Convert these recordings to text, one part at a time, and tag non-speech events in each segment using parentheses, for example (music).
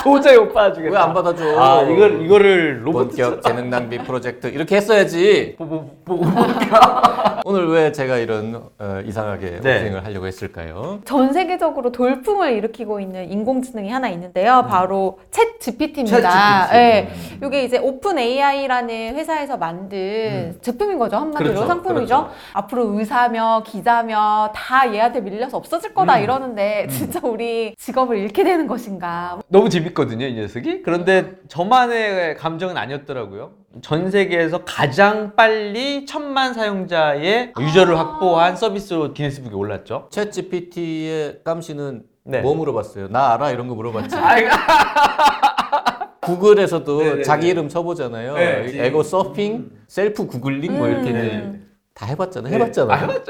(laughs) 도저히 못 받아주겠다. 왜 안 받아줘? 아 이걸 이거를 로봇 본격 재능 낭비 프로젝트 이렇게 했어야지. (laughs) 오늘 왜 제가 이런 어, 이상하게 네. 오프닝을 하려고 했을까요? 전 세계적으로 돌풍을 일으키고 있는 인공지능이 하나 있는데요. 바로 챗 GPT입니다. 챗 GPT. 이게 이제 오픈 AI라는 회사에서 만든 제품인 거죠. 한마디로 그렇죠, 상품이죠. 그렇죠. 앞으로 의사며 기자며 다 얘한테 밀려서 없어질 거다 음. 이러는데 진짜 우리 직업을 잃게 되는 것인가. 너무 재밌 거든요 이 녀석이. 그런데 저만의 감정은 아니었더라고요. 전 세계에서 가장 빨리 천만 사용자의 유저를 확보한 서비스로 기네스북에 올랐죠. 챗 GPT의 깜씨는 네. 뭐 물어봤어요? 나 알아 이런 거 물어봤지. (laughs) 구글에서도 네네네. 자기 이름 쳐보잖아요. 네, 에고 서핑, 셀프 구글링 뭐 이렇게 음. 이제 다 해봤잖아요. 해봤잖아요. (laughs)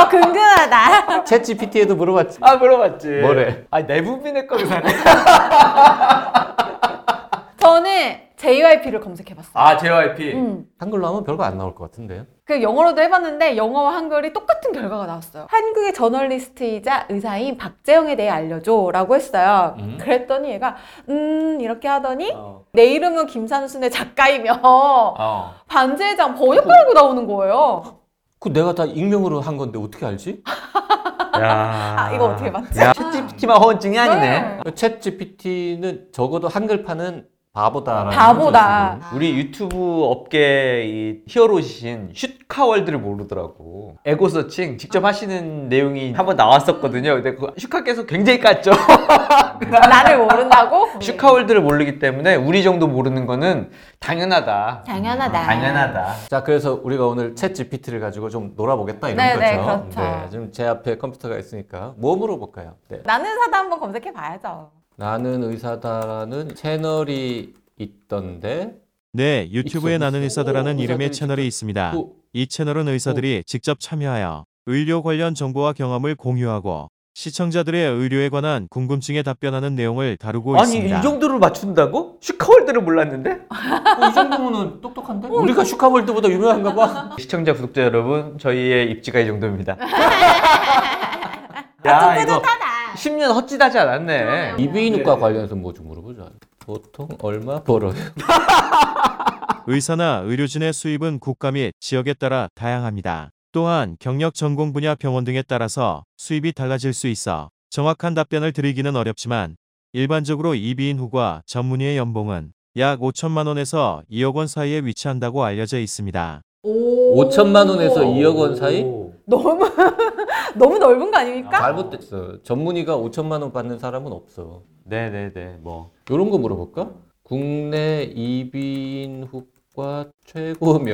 어, 근근하다. 챗 GPT에도 물어봤지. 아 물어봤지. 뭐래? 아 내부빈의 거를 사네. (laughs) 저는 JYP를 검색해봤어요. 아 JYP. 음. 한글로 하면 별거 안 나올 것 같은데요. 그 영어로도 해봤는데 영어와 한글이 똑같은 결과가 나왔어요. 한국의 저널리스트이자 의사인 박재영에 대해 알려줘라고 했어요. 음. 그랬더니 얘가 음 이렇게 하더니 어. 내 이름은 김산순의 작가이며 어. 반제장 번역가라고 나오는 거예요. 그 내가 다 익명으로 한 건데 어떻게 알지? 야. (laughs) 아, 이거 어떻게 봤지? 야, 챗GPT만 허언증이 아니네. 네. 챗 GPT는 적어도 한글판은 바보다라는 바보다. 거죠, 우리 유튜브 업계 이 히어로이신 슈카월드를 모르더라고. ego searching 직접 하시는 내용이 한번 나왔었거든요. 근데 그 슈카께서 굉장히 깠죠. (laughs) 나를 모른다고? (laughs) 슈카월드를 모르기 때문에 우리 정도 모르는 거는 당연하다. 당연하다. 당연하다. 지금. 자, 그래서 우리가 오늘 챗 GPT를 가지고 좀 놀아보겠다 이런 네, 거죠. 네, 그렇죠. 지금 제 앞에 컴퓨터가 있으니까 뭐 물어볼까요? 네. 나는 사다 한번 검색해 봐야죠. 나는 의사다라는 채널이 있던데 네, 유튜브에 있어, 나는. 의사다라는 오, 이름의 채널이 있습니다. 그이 채널은 의사들이 직접 참여하여 의료 관련 정보와 경험을 공유하고 시청자들의 의료에 관한 궁금증에 답변하는 내용을 다루고 아니 있습니다. 이 정도로 맞춘다고? 슈카월드를 몰랐는데? 어, 이 정도면은 똑똑한데? 우리가 슈카월드보다 유명한가 봐. (laughs) 시청자 구독자 여러분 저희의 입지가 이 정도입니다. (laughs) 아, 야 이거 뿌듯하다. 10년 헛짓하지 않았네. 이비인후과 관련해서 뭐 좀 물어보자. 보통 얼마 벌어요? (laughs) 의사나 의료진의 수입은 국가 및 지역에 따라 다양합니다. 또한 경력 전공 분야 병원 등에 따라서 수입이 달라질 수 있어 정확한 답변을 드리기는 어렵지만 일반적으로 이비인 후과 전문의의 연봉은 약 5천만 원에서 2억 원 사이에 위치한다고 알려져 있습니다. 오. 5천만 원에서 2억 원 사이? 오. 너무 (laughs) 너무 넓은 거 아닙니까? 잘못됐어. 전문의가 5천만 원 받는 사람은 없어. 네네네 뭐 이런 거 물어볼까? 국내 이비인후과 최고 (laughs)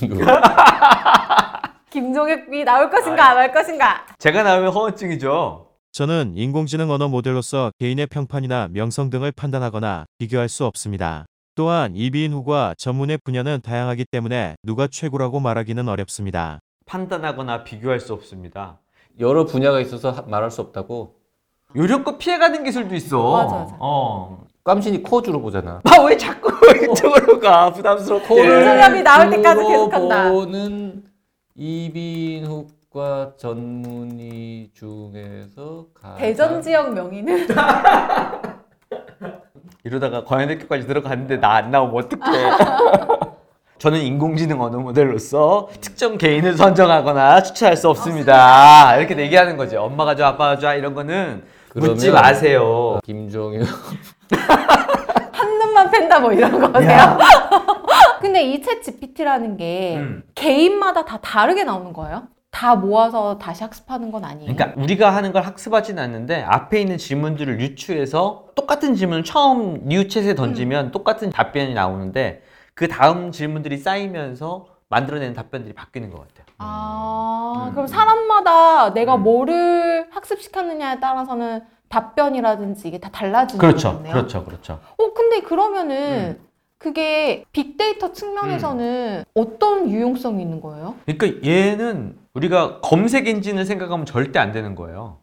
누구? (laughs) 김종혁이 나올 것인가 말 것인가? 제가 나오면 허언증이죠. 저는 인공지능 언어 모델로서 개인의 평판이나 명성 등을 판단하거나 비교할 수 없습니다. 또한 이비인 후과 전문의 분야는 다양하기 때문에 누가 최고라고 말하기는 어렵습니다. 판단하거나 비교할 수 없습니다. 여러 분야가 있어서 하- 말할 수 없다고. 요령껏 피해가는 기술도 있어. 맞아, 맞아. 어. 깜신이 코 주로 보잖아. 아 왜 자꾸 (laughs) 이쪽으로 가 부담스럽게. 김종혁이 나올 때까지 계속한다. 보는 이비인후과 전문의 중에서 가장 대전 지역 명의는 (laughs) 이러다가 과연 학교까지 들어갔는데 나 안 나오면 어떡해. (laughs) 저는 인공지능 언어 모델로서 특정 개인을 선정하거나 추천할 수 없습니다. 이렇게 얘기하는 거지. 엄마가 좋아, 아빠가 좋아 이런 거는 묻지 그러면- 마세요. 김종현 (laughs) 한 놈만 팬다 뭐 이런 거세요? 야. (laughs) 근데 이챗 GPT라는 게 음. 개인마다 다 다르게 나오는 거예요? 다 모아서 다시 학습하는 건 아니에요? 그러니까 우리가 하는 걸 학습하지는 않는데 앞에 있는 질문들을 유추해서 똑같은 질문을 처음 뉴챗에 던지면 똑같은 답변이 나오는데 그 다음 질문들이 쌓이면서 만들어내는 답변들이 바뀌는 것 같아요. 아, 음. 그럼 사람마다 내가 음. 뭐를 학습시켰느냐에 따라서는 답변이라든지 이게 다 달라지는 그렇죠, 거네요. 그렇죠, 그렇죠. 어, 근데 그러면은 그게 빅데이터 측면에서는 어떤 유용성이 있는 거예요? 그러니까 얘는 우리가 검색 엔진을 생각하면 절대 안 되는 거예요.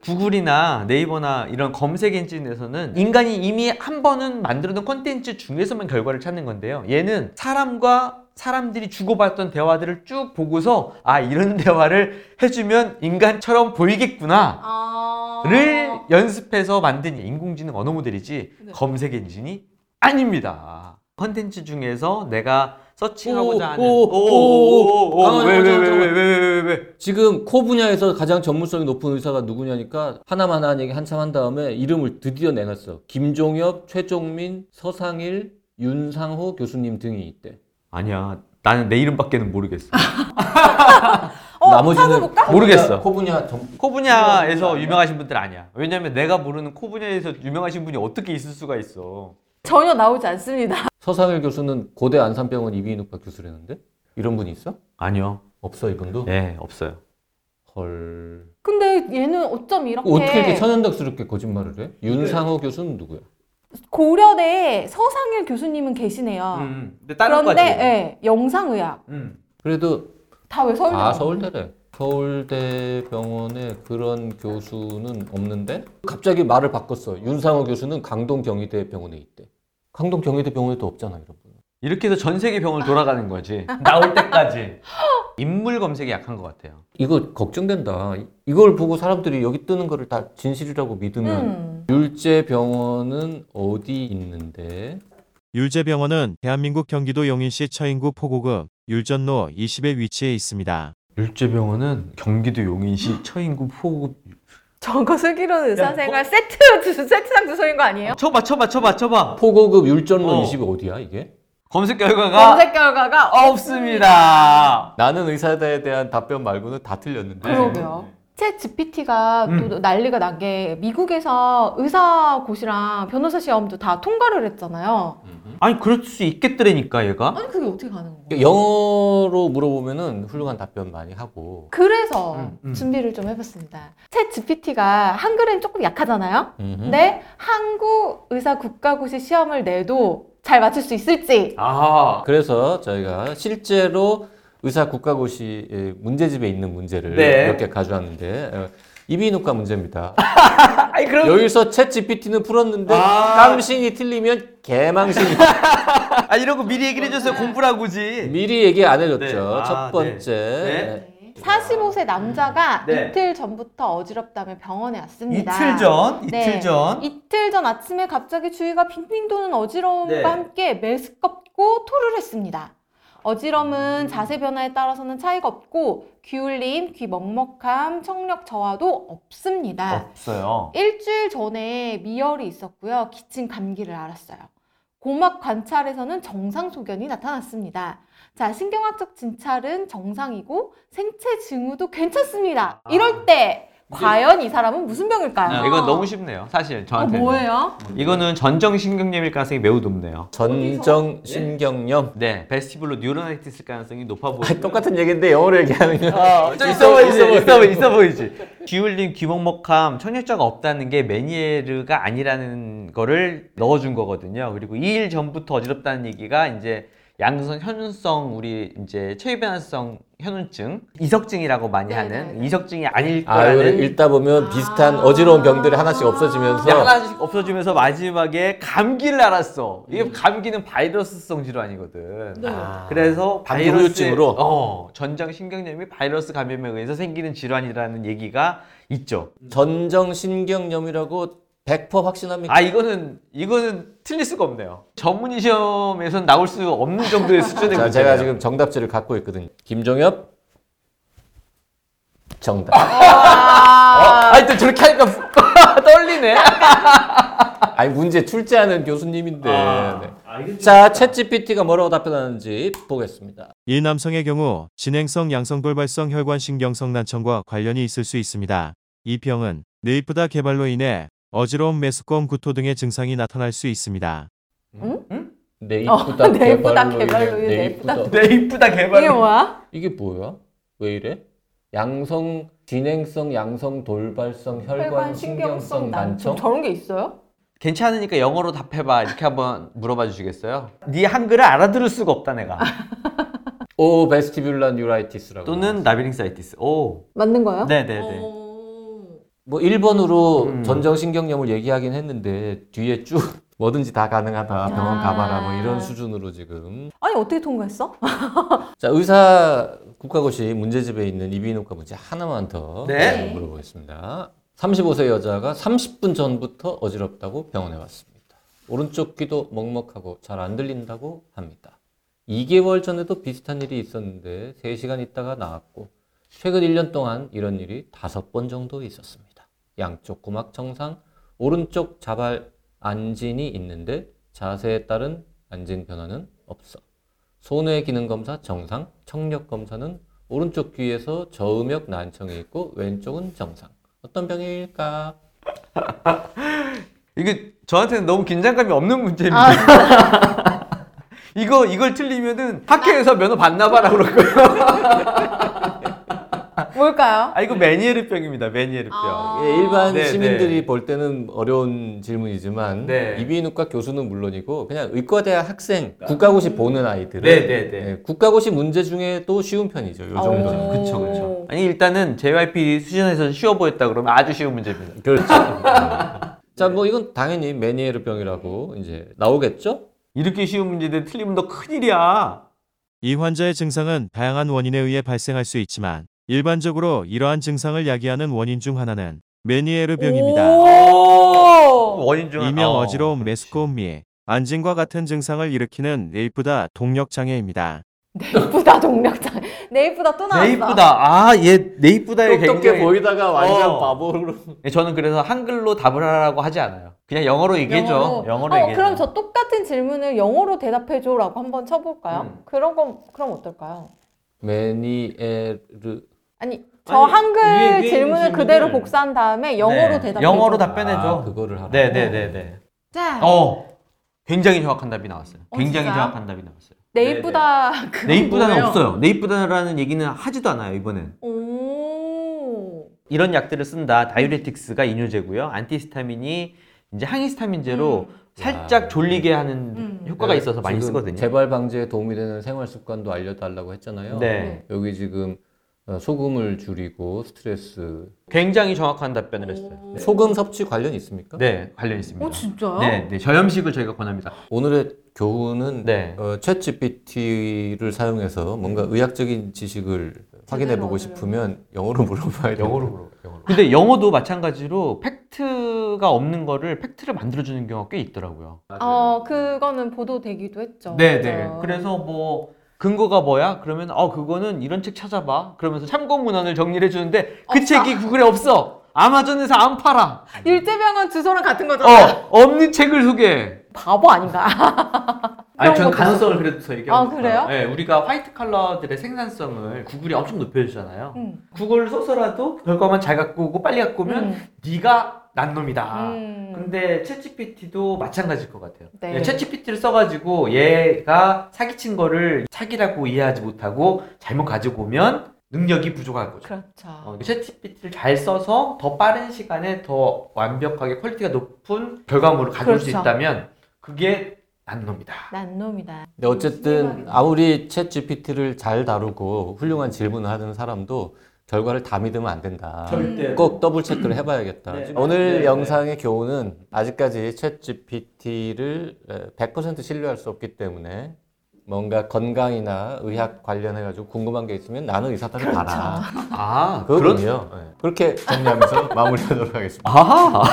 음? 구글이나 네이버나 이런 검색 엔진에서는 인간이 이미 한 번은 만들어둔 콘텐츠 중에서만 결과를 찾는 건데요. 얘는 사람과 사람들이 주고받던 대화들을 쭉 보고서 아 이런 (laughs) 대화를 해주면 인간처럼 보이겠구나 아. 를 연습해서 만든 인공지능 언어 모델이지 네. 검색 엔진이 아닙니다. 컨텐츠 중에서 내가 서칭하고자 하는 오, 잠깐만요, 왜왜 왜 잠깐만, 왜왜왜왜 지금 코 분야에서 가장 전문성이 높은 의사가 누구냐니까 하나만 하는 얘기 한참 한 다음에 이름을 드디어 내놨어. 김종엽, 최종민, 서상일, 윤상호 교수님 등이 있대. 아니야 나는 내 이름밖에는 모르겠어. (laughs) 어, 나머지는? 모르겠어. 코 분야 전 코 분야에서 유명하신 분들 아니야. 왜냐면 내가 모르는 코 분야에서 유명하신 분이 어떻게 있을 수가 있어. 전혀 나오지 않습니다. 서상일 교수는 고대 안산병원 이비인후과 교수라는데 이런 분이 있어? 아니요. 없어 이분도? 네 없어요. 헐. 근데 얘는 어쩜 이렇게, 어떻게 이렇게 천연덕스럽게 거짓말을 해? 윤상호 교수는 누구야? 고려대에 서상일 교수님은 계시네요. 음, 근데 다른 그런데 과지. 예, 영상의학 음. 그래도 다 왜 서울대? 아 서울대래. 서울대 병원에 그런 교수는 없는데 갑자기 말을 바꿨어. 윤상호 교수는 강동 경희대 병원에 있대. 강동 경희대 병원에도 없잖아 여러분. 이렇게 해서 전 세계 병을 돌아가는 거지. (laughs) 나올 때까지. 인물 검색이 약한 것 같아요. 이거 걱정된다. 이- 이걸 보고 사람들이 여기 뜨는 거를 다 진실이라고 믿으면 음. 율제 병원은 어디 있는데? 율제병원은 대한민국 경기도 용인시 처인구 포고급 율전로 20에 위치해 있습니다. 율제병원은 경기도 용인시 처인구 포구. 저거 슬기로운 의사생활 세트 주 세트장 주소인 거 아니에요? 쳐봐, 쳐봐, 쳐봐, 쳐봐. 포고급 율전로 어. 20이 어디야 이게? 검색 결과가 검색 결과가 없습니다. 나는 의사에 대한 답변 말고는 다 틀렸는데. 그러게요. 챗 GPT가 음. 또 난리가 난 게 미국에서 의사고시랑 변호사 시험도 다 통과를 했잖아요. 아니 그럴 수 있겠더라니까 얘가. 아니 그게 어떻게 가능한 거예요? 영어로 물어보면은 훌륭한 답변 많이 하고. 그래서 음, 음. 준비를 좀 해봤습니다. 챗 GPT가 한글엔 조금 약하잖아요. 음흠. 근데 한국 의사 국가고시 시험을 내도 잘 맞출 수 있을지 아. 그래서 저희가 실제로 의사 국가고시 문제집에 있는 문제를 네. 몇 개 가져왔는데 어, 이비인후과 문제입니다. (laughs) 아니 그럼 여기서 챗 GPT는 풀었는데 아. 깜신이 틀리면 개망신이 아 이런 거 미리 얘기를 해줬어요 공부라고지. 미리 얘기 안 해줬죠. 네. 아, 첫 번째 네. 45세 남자가 네. 이틀 전부터 어지럽다며 병원에 왔습니다. 이틀 전, 이틀 네. 전. 이틀 전 아침에 갑자기 주위가 빙빙 도는 어지러움과 네. 함께 메스껍고 토를 했습니다. 어지럼은 자세 변화에 따라서는 차이가 없고 기울림, 귀 먹먹함, 청력 저하도 없습니다. 없어요. 일주일 전에 미열이 있었고요. 기침 감기를 앓았어요. 고막 관찰에서는 정상 소견이 나타났습니다. 자, 신경학적 진찰은 정상이고 생체 징후도 괜찮습니다. 이럴 때 과연 이 사람은 무슨 병일까요? 아, 이건 너무 쉽네요. 사실 어, 저한테. 뭐예요? 이거는 전정신경염일 가능성이 매우 높네요. 전정 신경염. 네, 베스티블로 뉴로나이티스 가능성이 높아 아, 보여요. 똑같은 얘기인데 영어로 얘기하는 거. 어, 좀 있어 보이지, 있어 보이지, 있어 보이지. 기울림, 귀먹먹함, 청력자가 없다는 게 메니에르가 아니라는 거를 넣어준 거거든요. 그리고 2일 전부터 어지럽다는 얘기가 이제 양성 현운성 우리 이제 체위변화성 현운증 이석증이라고 많이 네네네. 하는 이석증이 아닐 아, 거라는 읽다 보면 비슷한 아. 어지러운 병들이 하나씩 없어지면서 약 하나씩 없어지면서 마지막에 감기를 알았어. 이게 감기는 바이러스성 질환이거든. 네. 아, 그래서 감기 바이러스 후유증으로? 어, 전장 신경염이 바이러스 감염에 의해서 생기는 질환이라는 얘기가 있죠. 전정 신경염이라고 100% 확신합니까? 아 이거는 이거는 틀릴 수가 없네요. 전문의 시험에선 나올 수 없는 정도의 수준의 자, 문제예요. 제가 지금 정답지를 갖고 있거든요. 김종엽 정답. 아, 아니 또 저렇게 하니까 (laughs) 떨리네. 아니 문제 출제하는 교수님인데. 아, 네. 자, 챗GPT가 뭐라고 답변하는지 보겠습니다. 이 남성의 경우 진행성 양성 돌발성 혈관 신경성 난청과 관련이 있을 수 있습니다. 이 병은 뇌이프다 개발로 인해 어지러움, 메스꺼움, 구토 등의 증상이 나타날 수 있습니다. 내 어, 이쁘다 내 이쁘다 개발로 개발로 인해 내내 이쁘다. 네 이쁘다 개발. 이게 뭐야? 이게 뭐야? 왜 이래? 양성 진행성 양성 돌발성 혈관 신경성 난청 저런 게 있어요? 괜찮으니까 영어로 답해봐 이렇게 한번 물어봐 주시겠어요? (laughs) 네 한글을 알아들을 수가 없다 내가 (laughs) 오 베스티뷸라 뉴라이티스라고 또는 나비링사이티스 오 맞는 거예요? 네네네 뭐 1번으로 음. 전정신경염을 얘기하긴 했는데 뒤에 쭉 (laughs) 뭐든지 다 가능하다 병원 아. 가봐라 뭐 이런 수준으로 지금 아니 어떻게 통과했어? (laughs) 자 의사 국가고시 문제집에 있는 이비인후과 문제 하나만 더 네. 물어보겠습니다 35세 여자가 30분 전부터 어지럽다고 병원에 왔습니다 오른쪽 귀도 먹먹하고 잘 안 들린다고 합니다 2개월 전에도 비슷한 일이 있었는데 3시간 있다가 나왔고 최근 1년 동안 이런 일이 5번 정도 있었습니다 양쪽 고막 정상 오른쪽 자발 안진이 있는데 자세에 따른 안진 변화는 없어 손해 기능 검사 정상, 청력 검사는 오른쪽 귀에서 저음역 난청이 있고 왼쪽은 정상. 어떤 병일까? (laughs) 이게 저한테는 너무 긴장감이 없는 문제입니다 아, (laughs) 이거 이걸 틀리면은 학교에서 면허 받나 봐라 그럴 거예요 (laughs) 뭘까요? 아 이거 메니에르병입니다 메니에르병 아. 예, 일반 네, 시민들이 네. 볼 때는 어려운 질문이지만 네. 이비인후과 교수는 물론이고 그냥 의과대학 학생, 국가고시 보는 아이들은 네, 네, 네. 예, 국가고시 문제 중에도 쉬운 편이죠. 요 정도는. 오. 그쵸 그쵸 아니 일단은 JYP 수준에서 쉬워 보였다 그러면 아주 쉬운 문제입니다 그렇죠. 자, 뭐 이건 당연히 메니에르병이라고 이제 나오겠죠? 이렇게 쉬운 문제들 틀리면 너 큰일이야 이 환자의 증상은 다양한 원인에 의해 발생할 수 있지만 일반적으로 이러한 증상을 야기하는 원인 중 하나는 메니에르 병입니다. 오! 원인 중 이명 어, 어지러움 그렇지. 메스코음미, 안진과 같은 증상을 일으키는 네이프다 동력 장애입니다. 네이프다 동력장. 네이프다 또 나왔어. 네 이쁘다 아얘 네 똑똑해 굉장히 보이다가 완전 어. 바보로. 예, 저는 그래서 한글로 답을 하라고 하지 않아요 그냥 영어로 얘기해줘 영어로. 영어로 어, 얘기해줘 그럼 저 똑같은 질문을 영어로 대답해줘라고 한번 쳐볼까요? 음. 그런 건 그럼 어떨까요? 메니에르 아니 저 아니, 한글 위에- 위에 있는 질문을 질문을 그대로 복사한 다음에 영어로 네, 대답해줘. 영어로 답변해줘 아, 그거를 하라. 네네네네 자, 어 굉장히 정확한 답이 나왔어요 어, 굉장히 진짜요? 정확한 답이 나왔어요 네이프다. 그건 네이프다는 뭐예요? 없어요 네이프다라는 얘기는 하지도 않아요 이번엔 오. 이런 약들을 쓴다 diuretics가 이뇨제고요 antihistamine이 이제 항히스타민제로 음. 살짝 야. 졸리게 하는 음. 효과가 있어서 많이 지금 쓰거든요 재발 방지에 도움이 되는 생활 습관도 알려달라고 했잖아요. 네 여기 지금 어, 소금을 줄이고 스트레스. 굉장히 정확한 답변을 했어요 오. 소금 섭취 관련 있습니까? 네 관련 있습니다 어 진짜요? 네, 네 저염식을 저희가 권합니다 오늘의 교훈은 네. 어, 챗 GPT를 사용해서 뭔가 의학적인 지식을 확인해 보고. 싶으면 영어로 물어봐야 돼요. 영어로 물어 영어로 근데 영어도 마찬가지로 팩트가 없는 거를 팩트를 만들어주는 경우가 꽤 있더라고요 어 그거는 보도되기도 했죠. 네네. 맞아요. 그래서 뭐 근거가 뭐야? 그러면 어 그거는 이런 책 찾아봐. 그러면서 참고 문헌을 정리를 해주는데 그 없어. 책이 구글에 없어. 아마존에서 안 팔아. 일제병원 주소랑 같은 거잖아요. 어 없는 책을 소개해. 바보 아닌가? (laughs) 아니 저는 가능성을 그래도 더 얘기하고 아, 싶어요. 그래요? 네, 우리가 화이트 컬러들의 생산성을 구글이 엄청 높여주잖아요. 음. 구글을 써서라도 결과만 잘 갖고 오고 빨리 갖고 오면 음. 네가 난 놈이다. 음. 근데 챗GPT도 마찬가지일 것 같아요. 네. 챗GPT를 써가지고 얘가 사기친 거를 사기라고 이해하지 못하고 잘못 가지고 오면 능력이 부족할 거죠. 그렇죠. 어, 챗GPT를 잘 써서 더 빠른 시간에 더 완벽하게 quality가 높은 결과물을 가져올 수 그렇죠. 있다면 그게 난 놈이다. 난 놈이다. 근데 어쨌든 아무리 챗 GPT를 잘 다루고 훌륭한 질문을 하는 사람도 결과를 다 믿으면 안 된다. 절대. 꼭 double check를 해봐야겠다. 네. 오늘 네, 영상의 교훈은 아직까지 챗 GPT를 100% 신뢰할 수 없기 때문에 뭔가 건강이나 의학 관련해가지고 궁금한 게 있으면 나는 의사한테 봐라. 아, 그거군요. 네. 그렇게 정리하면서 (laughs) 마무리하도록 하겠습니다. 아하.